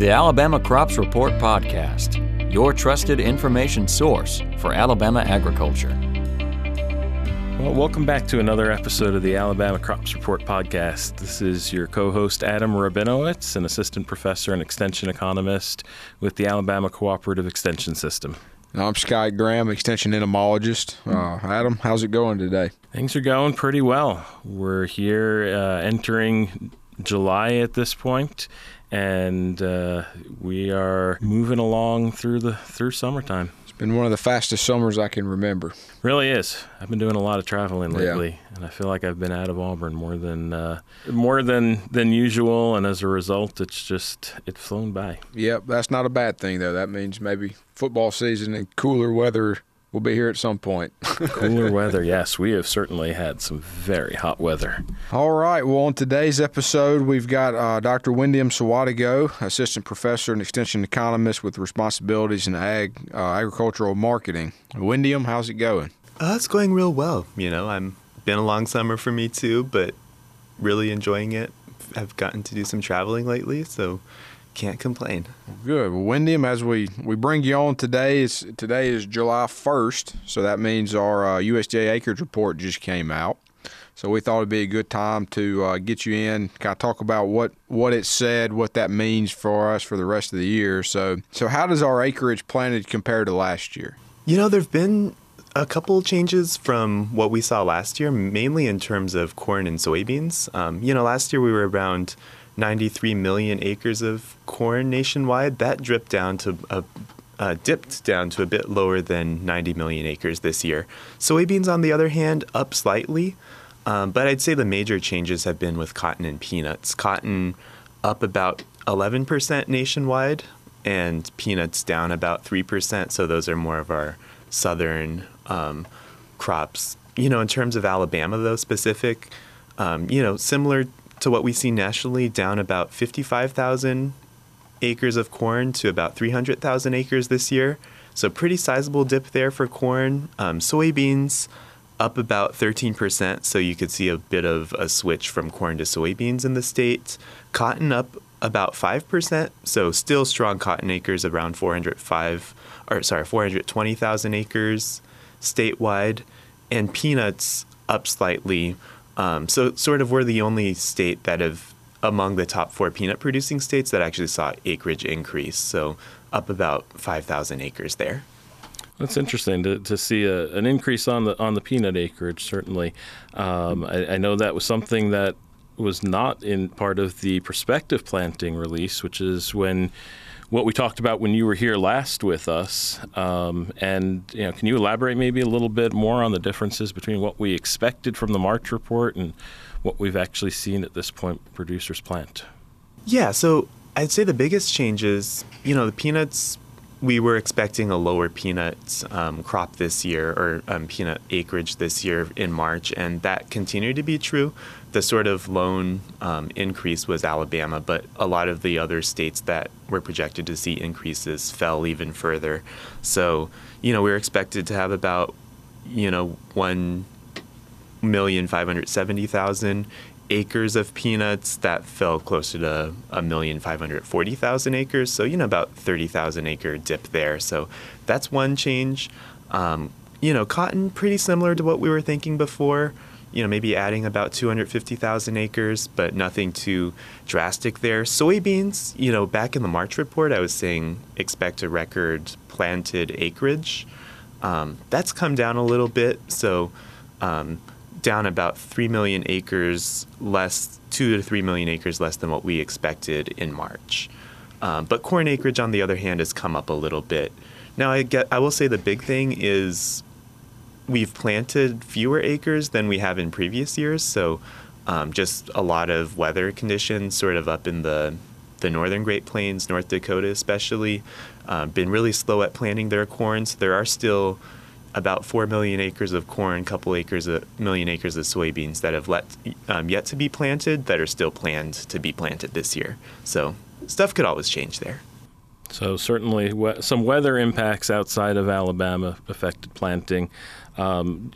The Alabama Crops Report Podcast, your trusted information source for Alabama agriculture. Well, welcome back to another episode of the Alabama Crops Report podcast. This is your co host, Adam Rabinowitz, an assistant professor and extension economist with the Alabama Cooperative Extension System. I'm Scott Graham, extension entomologist. Uh, Adam, how's it going today? Things are going pretty well. We're here uh, entering July at this point, and uh, we are moving along through the through summertime. It's been one of the fastest summers I can remember. Really is. I've been doing a lot of traveling lately, yeah. and I feel like I've been out of Auburn more than uh, more than than usual, and as a result, it's just it's flown by. Yep, that's not a bad thing though. That means maybe football season and cooler weather We'll be here at some point. Cooler weather, yes. We have certainly had some very hot weather. All right. Well, on today's episode, we've got uh, Dr. Wendy Sawadgo, assistant professor and extension economist with responsibilities in ag, uh, agricultural marketing. Wendy, how's it going? Uh, it's going real well. You know, I'm been a long summer for me too, but really enjoying it. I've gotten to do some traveling lately, so can't complain. Good. Well, Wendy, as we, we bring you on today, is today is July 1st, so that means our uh, USDA acreage report just came out. So we thought it'd be a good time to uh, get you in, kind of talk about what, what it said, what that means for us for the rest of the year. So, so how does our acreage planted compare to last year? You know, there've been a couple changes from what we saw last year, mainly in terms of corn and soybeans. Um, you know, last year we were around 93 million acres of corn nationwide. That dripped down to a uh, dipped down to a bit lower than 90 million acres this year. Soybeans, on the other hand, up slightly, um, but I'd say the major changes have been with cotton and peanuts. Cotton up about 11% nationwide, and peanuts down about 3%. So those are more of our southern um, crops. You know, in terms of Alabama, though, specific, um, you know, similar to what we see nationally, down about 55,000 acres of corn to about 300,000 acres this year. So, pretty sizable dip there for corn. Um, soybeans up about 13%, so you could see a bit of a switch from corn to soybeans in the state. Cotton up about 5%, so still strong cotton acres around 405 or sorry, 420,000 acres statewide and peanuts up slightly um, so, sort of, we're the only state that have, among the top four peanut producing states, that actually saw acreage increase. So, up about 5,000 acres there. That's interesting to, to see a, an increase on the on the peanut acreage. Certainly, um, I, I, know that was something that was not in part of the prospective planting release, which is when what we talked about when you were here last with us. Um, and you know, can you elaborate maybe a little bit more on the differences between what we expected from the March report and what we've actually seen at this point producers plant? Yeah, so I'd say the biggest changes, you know, the peanuts we were expecting a lower peanut um, crop this year or um, peanut acreage this year in March, and that continued to be true. The sort of lone um, increase was Alabama, but a lot of the other states that were projected to see increases fell even further. So, you know, we were expected to have about, you know, one million five hundred seventy thousand acres of peanuts that fell closer to a million five hundred forty thousand acres. So you know about thirty thousand acre dip there. So that's one change. Um, you know, cotton pretty similar to what we were thinking before. You know, maybe adding about 250,000 acres, but nothing too drastic there. Soybeans, you know, back in the March report, I was saying expect a record planted acreage. Um, that's come down a little bit. So, um, down about 3 million acres less, 2 to 3 million acres less than what we expected in March. Um, but corn acreage, on the other hand, has come up a little bit. Now, I, get, I will say the big thing is we've planted fewer acres than we have in previous years. So, um, just a lot of weather conditions, sort of up in the the northern Great Plains, North Dakota especially, uh, been really slow at planting their corn. So there are still about 4 million acres of corn, couple acres, a million acres of soybeans that have let, um, yet to be planted that are still planned to be planted this year. So stuff could always change there. So certainly we- some weather impacts outside of Alabama affected planting. Um,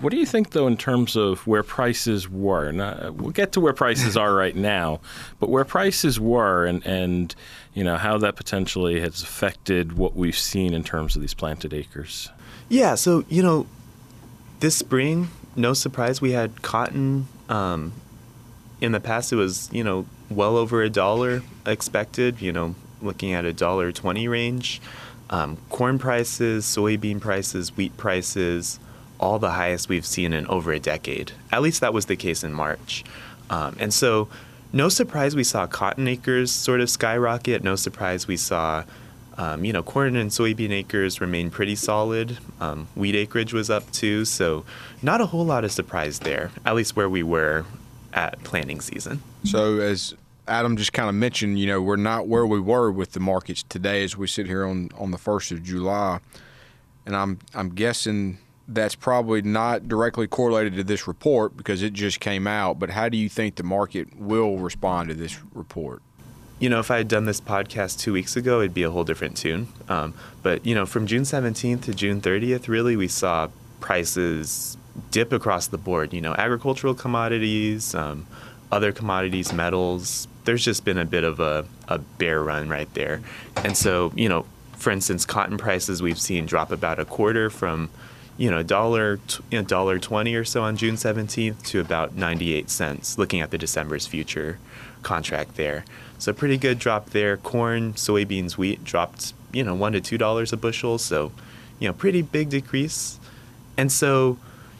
What do you think, though, in terms of where prices were? Now, we'll get to where prices are right now, but where prices were and, and you know how that potentially has affected what we've seen in terms of these planted acres. Yeah, so you know, this spring, no surprise, we had cotton. Um, in the past, it was you know well over a dollar expected. You know, looking at a dollar twenty range. Um, corn prices, soybean prices, wheat prices, all the highest we've seen in over a decade. At least that was the case in March. Um, and so, no surprise we saw cotton acres sort of skyrocket. No surprise we saw, um, you know, corn and soybean acres remain pretty solid. Um, wheat acreage was up too. So, not a whole lot of surprise there, at least where we were at planting season. So, as Adam just kind of mentioned, you know, we're not where we were with the markets today as we sit here on, on the 1st of July. And I'm, I'm guessing that's probably not directly correlated to this report because it just came out. But how do you think the market will respond to this report? You know, if I had done this podcast two weeks ago, it'd be a whole different tune. Um, but, you know, from June 17th to June 30th, really, we saw prices dip across the board. You know, agricultural commodities, um, other commodities, metals, there's just been a bit of a, a bear run right there. And so, you know, for instance, cotton prices we've seen drop about a quarter from, you know, a dollar dollar twenty or so on June 17th to about 98 cents. Looking at the December's future contract there, so pretty good drop there. Corn, soybeans, wheat dropped, you know, one to two dollars a bushel. So, you know, pretty big decrease. And so,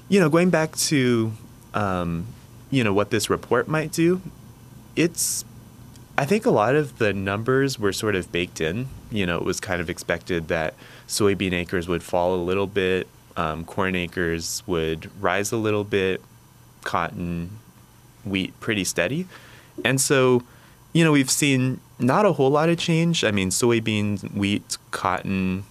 you know, going back to, um, you know, what this report might do, it's I think a lot of the numbers were sort of baked in. You know, it was kind of expected that soybean acres would fall a little bit, um, corn acres would rise a little bit, cotton, wheat pretty steady. And so, you know, we've seen not a whole lot of change. I mean, soybeans, wheat, cotton,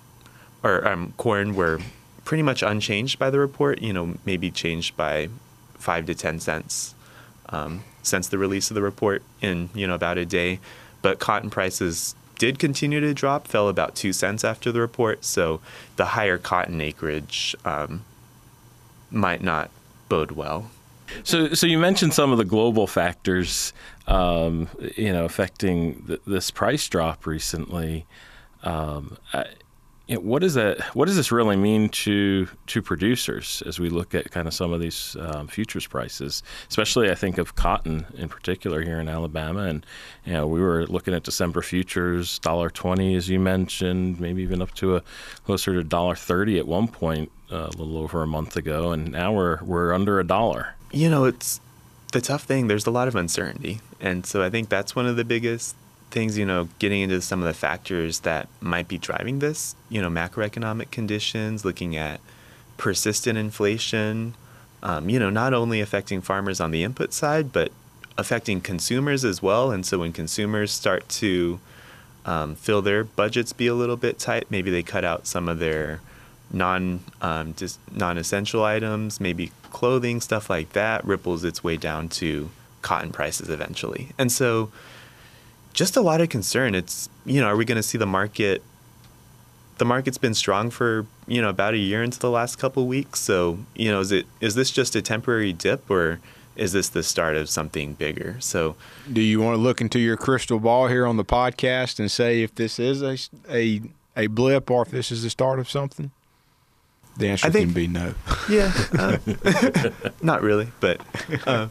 or um, corn were pretty much unchanged by the report, you know, maybe changed by five to 10 cents. Um, since the release of the report in you know about a day. But cotton prices did continue to drop, fell about two cents after the report. So the higher cotton acreage um, might not bode well. So, so you mentioned some of the global factors, um, you know, affecting th- this price drop recently. Um, I, what does that? What does this really mean to to producers as we look at kind of some of these um, futures prices? Especially, I think of cotton in particular here in Alabama, and you know, we were looking at December futures dollar twenty, as you mentioned, maybe even up to a closer to dollar thirty at one point uh, a little over a month ago, and now we're we're under a dollar. You know, it's the tough thing. There's a lot of uncertainty, and so I think that's one of the biggest things, you know, getting into some of the factors that might be driving this, you know, macroeconomic conditions, looking at persistent inflation, um, you know, not only affecting farmers on the input side, but affecting consumers as well. And so when consumers start to um, feel their budgets be a little bit tight, maybe they cut out some of their non um, just non-essential items, maybe clothing, stuff like that, ripples its way down to cotton prices eventually. And so just a lot of concern. It's you know, are we going to see the market? The market's been strong for you know about a year into the last couple of weeks. So you know, is it is this just a temporary dip or is this the start of something bigger? So, do you want to look into your crystal ball here on the podcast and say if this is a a, a blip or if this is the start of something? The answer think, can be no. Yeah, uh, not really, but. Uh,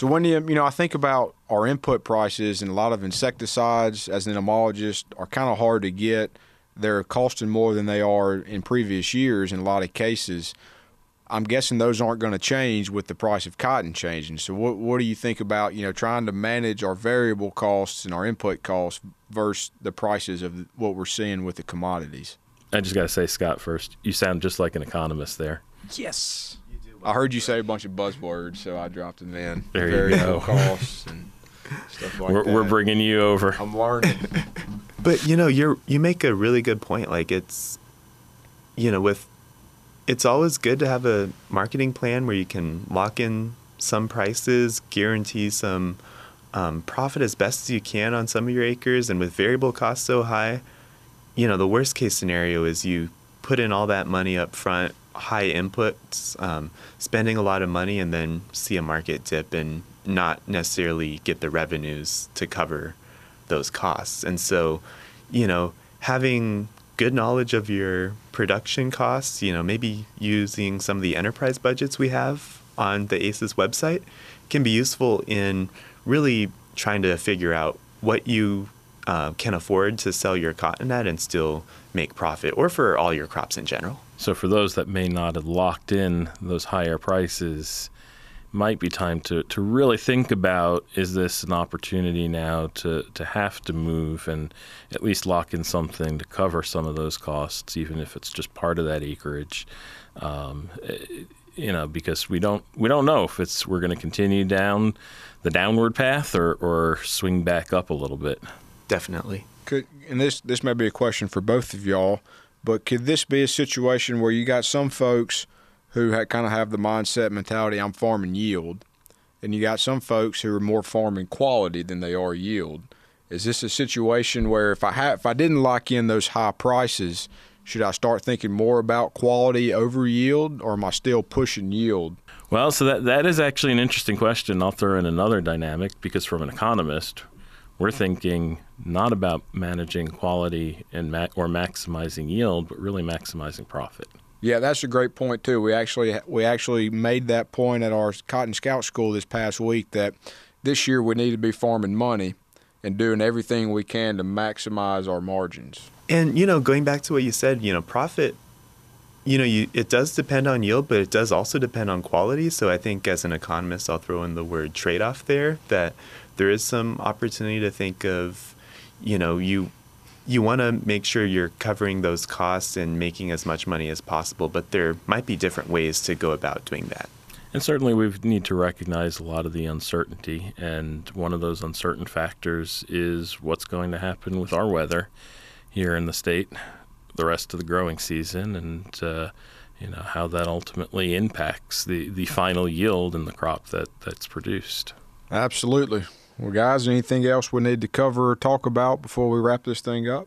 so when you you know I think about our input prices and a lot of insecticides as an entomologist are kind of hard to get. They're costing more than they are in previous years in a lot of cases. I'm guessing those aren't going to change with the price of cotton changing. So what what do you think about, you know, trying to manage our variable costs and our input costs versus the prices of what we're seeing with the commodities? I just got to say Scott first. You sound just like an economist there. Yes. I heard you say a bunch of buzzwords, so I dropped them in. There you go. costs and stuff like we're, that. We're bringing you over. I'm learning. but you know, you're you make a really good point. Like it's, you know, with it's always good to have a marketing plan where you can lock in some prices, guarantee some um, profit as best as you can on some of your acres, and with variable costs so high, you know, the worst case scenario is you put in all that money up front high inputs, um, spending a lot of money, and then see a market dip and not necessarily get the revenues to cover those costs. And so, you know, having good knowledge of your production costs, you know, maybe using some of the enterprise budgets we have on the ACES website can be useful in really trying to figure out what you uh, can afford to sell your cotton at and still make profit, or for all your crops in general. So, for those that may not have locked in those higher prices, might be time to, to really think about is this an opportunity now to, to have to move and at least lock in something to cover some of those costs, even if it's just part of that acreage. Um, eh, you know, because we don't we don't know if it's we're going to continue down the downward path or, or swing back up a little bit. Definitely. Could and this this may be a question for both of y'all, but could this be a situation where you got some folks who kind of have the mindset mentality I'm farming yield, and you got some folks who are more farming quality than they are yield. Is this a situation where if I ha- if I didn't lock in those high prices, should I start thinking more about quality over yield, or am I still pushing yield? Well, so that that is actually an interesting question. I'll throw in another dynamic because from an economist, we're thinking not about managing quality and ma- or maximizing yield, but really maximizing profit. Yeah, that's a great point too. We actually we actually made that point at our Cotton Scout School this past week that this year we need to be farming money and doing everything we can to maximize our margins. And you know, going back to what you said, you know, profit you know, you, it does depend on yield, but it does also depend on quality. So I think as an economist, I'll throw in the word trade off there that there is some opportunity to think of, you know, you you want to make sure you're covering those costs and making as much money as possible, but there might be different ways to go about doing that. And certainly, we need to recognize a lot of the uncertainty. And one of those uncertain factors is what's going to happen with our weather here in the state the rest of the growing season and uh, you know how that ultimately impacts the, the final yield in the crop that, that's produced. Absolutely. Well, guys, anything else we need to cover or talk about before we wrap this thing up?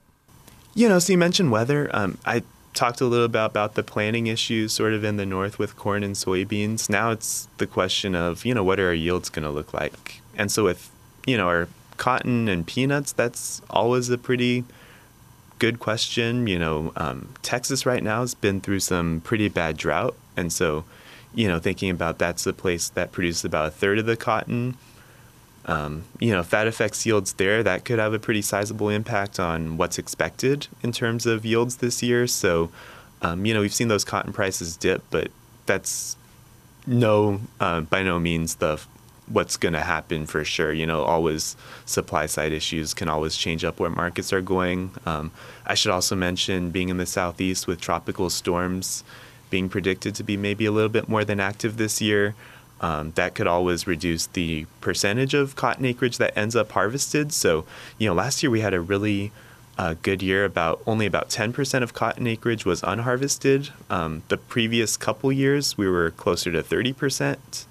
You know, so you mentioned weather. Um, I talked a little about about the planting issues sort of in the north with corn and soybeans. Now it's the question of, you know, what are our yields going to look like? And so with, you know, our cotton and peanuts, that's always a pretty good question. You know, um, Texas right now has been through some pretty bad drought. And so, you know, thinking about that's the place that produces about a third of the cotton um, you know, if that affects yields there, that could have a pretty sizable impact on what's expected in terms of yields this year. So, um, you know, we've seen those cotton prices dip, but that's no, uh, by no means the what's going to happen for sure. You know, always supply side issues can always change up where markets are going. Um, I should also mention being in the southeast with tropical storms being predicted to be maybe a little bit more than active this year um, that could always reduce the percentage of cotton acreage that ends up harvested. So, you know, last year we had a really uh, good year. About only about 10% of cotton acreage was unharvested. Um, the previous couple years we were closer to 30%.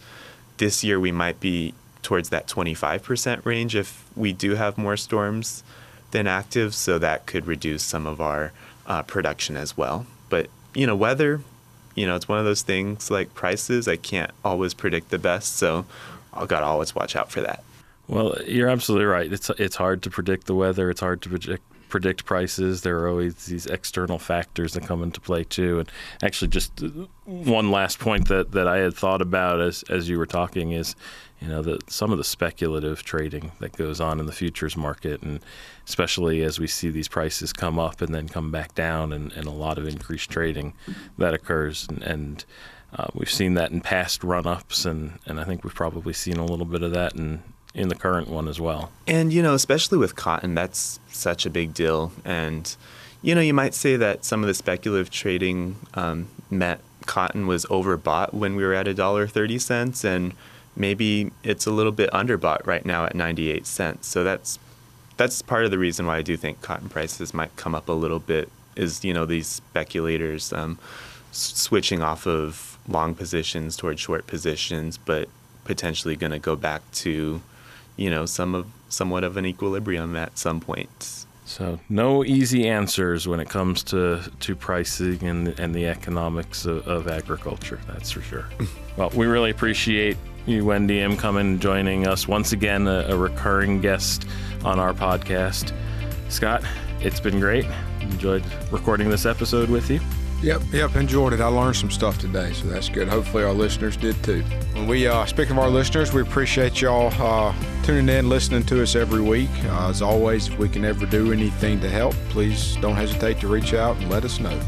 This year we might be towards that 25% range if we do have more storms than active. So that could reduce some of our uh, production as well. But you know, weather you know, it's one of those things like prices. I can't always predict the best, so I've got to always watch out for that. Well, you're absolutely right. It's it's hard to predict the weather. It's hard to predict predict prices. There are always these external factors that come into play too. And actually, just one last point that, that I had thought about as as you were talking is, you know, the, some of the speculative trading that goes on in the futures market, and especially as we see these prices come up and then come back down, and, and a lot of increased trading that occurs, and, and uh, we've seen that in past run-ups, and, and I think we've probably seen a little bit of that in in the current one as well. And you know, especially with cotton, that's such a big deal. And you know, you might say that some of the speculative trading um, cotton was overbought when we were at a dollar thirty cents, and maybe it's a little bit underbought right now at ninety eight cents. So that's that's part of the reason why I do think cotton prices might come up a little bit. Is you know these speculators um, switching off of long positions towards short positions, but potentially going to go back to you know, some of somewhat of an equilibrium at some point. So no easy answers when it comes to, to pricing and, and the economics of, of agriculture. That's for sure. well, we really appreciate you, Wendiam, coming and joining us once again, a, a recurring guest on our podcast. Scott, it's been great. Enjoyed recording this episode with you. Yep, yep, enjoyed it. I learned some stuff today, so that's good. Hopefully, our listeners did too. When we, uh, of our listeners, we appreciate y'all uh, tuning in, listening to us every week. Uh, as always, if we can ever do anything to help, please don't hesitate to reach out and let us know.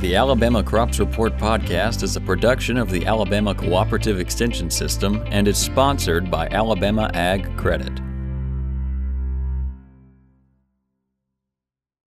The Alabama Crops Report podcast is a production of the Alabama Cooperative Extension System and is sponsored by Alabama Ag Credit.